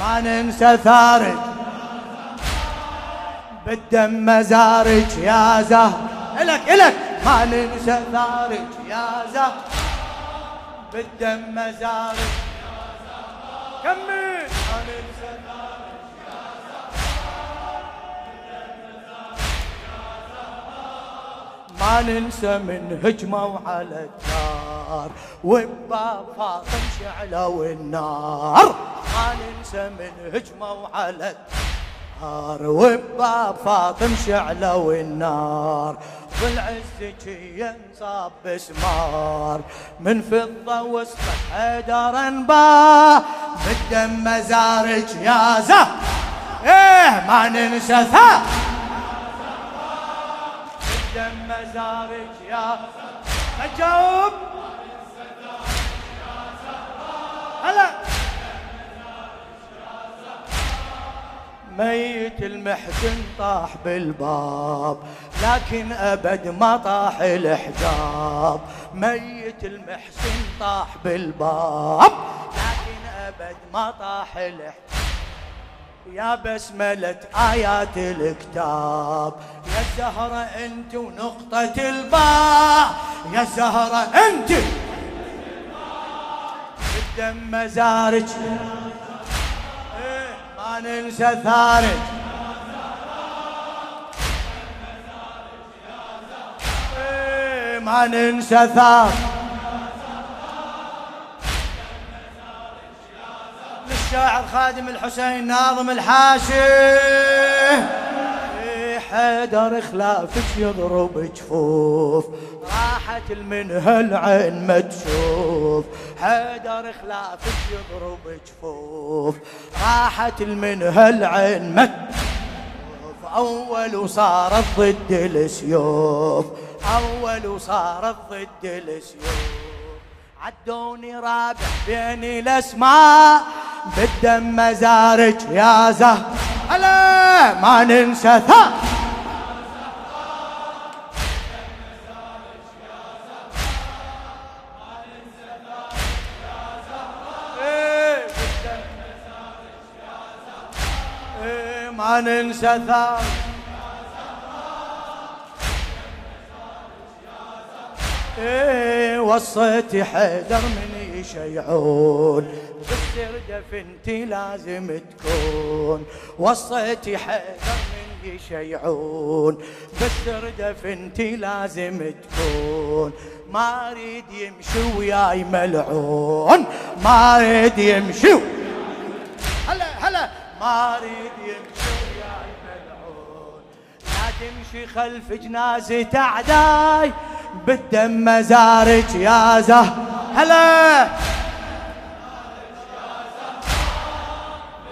ما ننسى ثارج بالدم مزارج يا زهر إلك إلك ما ننسى ثارج يا زهر بالدم مزارج يا زهر كمل ما ننسى ثارج يا زهر مزارج يا زهر ما ننسى من هجمة وعلى الدار وبابا فاطم شعله والنار ما ننسى من هجموا على الدار. وباب فاطم شعلوا النار والعز ينصاب بسمار. من فضة وسط حيدر انباه بالدم مزارج يا زه إيه ما ننسى ثار دم مزارج يا اجاوب هلا. ميت المحزن طاح بالباب لكن أبد ما طاح الحجاب ميت المحسن طاح بالباب لكن أبد ما طاح الحجاب يا بسملة آيات الكتاب يا زهرة أنت ونقطة الباء يا زهرة أنت. الدم مزارك إيه، ننسى ثارك إيه، ما ننسى ثارك الشاعر خادم الحسين ناظم الحاشي حيدر خلافك يضرب جفوف. راحت المنها العين ما تشوف. حيدر خلافك يضرب جفوف. راحت المنها العين ما تشوف. أول وصارت ضد السيوف أول وصارت ضد السيوف عدوني رابع بين الأسماء. بالدم مزارج يا زهر. هلا ما ننسى ثا ما ننسى ثار. إيه وصيت حيدر من يشيعون. بالسر دفنتي لازم تكون. وصيت حيدر من يشيعون. بالسر دفنتي لازم تكون. ما أريد يمشي وياي ملعون. ما أريد يمشي هلا. ما أريد يمشي وياي ملعون لا تمشي خلف جنازة اعداي بالدم مزارك يا زه هلا.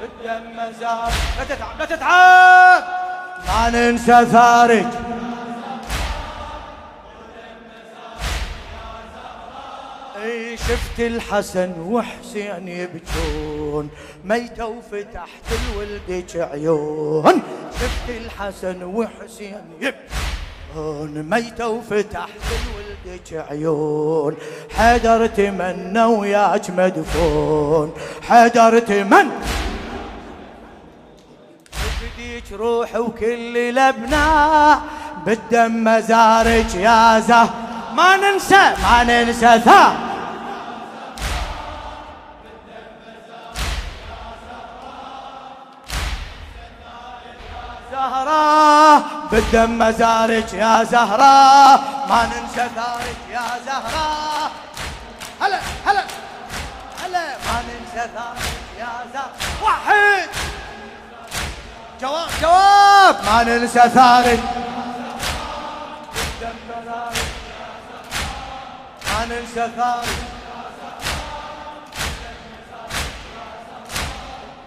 بالدم مزارك لا تتعب لا تتعب. ما ننسى ثارك شفت الحسن وحسين يبكون ميتوا فتحت لولدك عيون شفت الحسن وحسين يبكون ميتة وفتحت لولدك عيون حدر تمنى وياك مدفون حدر تمنى. بديك روح وكل الابناء بالدم مزارك يا زه. ما ننسى ما ننسى ثا. زهراء بالدم مزارك يا زهراء ما ننسى ثارك يا زهراء هلا هلا هلا. ما ننسى ثارك يا زهراء واحد. جواب جواب. ما ننسى ثارك ما ننسى ثارك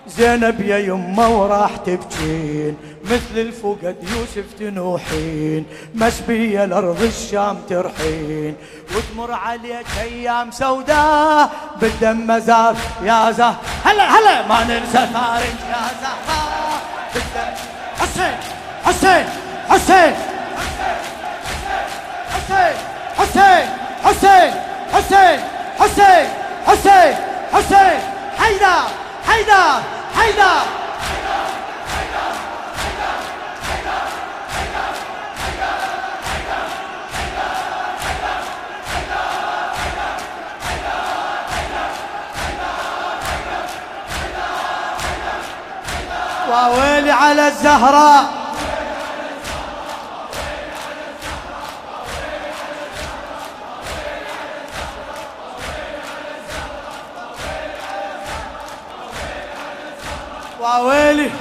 زينب يا يمه وراح تبكين. مثل الفقد يوسف تنوحين مسبية لأرض الشام ترحين وتمر عليك أيام سوداء بالدم مزار يا زه هلا هلا ما ننسى ثارك يا زهراء بالدم حسين حسين حسين حسين حسين حسين حسين حسين حسين حسين حيدر حيدر حيدر وويلي على الزهراء. وويلي